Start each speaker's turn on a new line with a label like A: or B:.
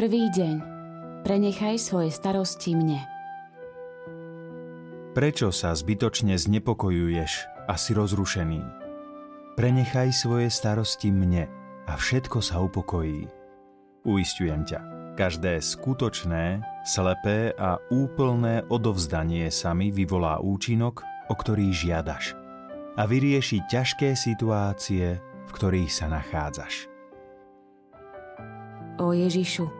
A: Prvý deň. Prenechaj svoje starosti mne.
B: Prečo sa zbytočne znepokojuješ a si rozrušený? Prenechaj svoje starosti mne a všetko sa upokojí. Uistujem ťa, každé skutočné, slepé a úplné odovzdanie sa mi vyvolá účinok, o ktorý žiadaš a vyrieši ťažké situácie, v ktorých sa nachádzaš.
A: O Ježišu,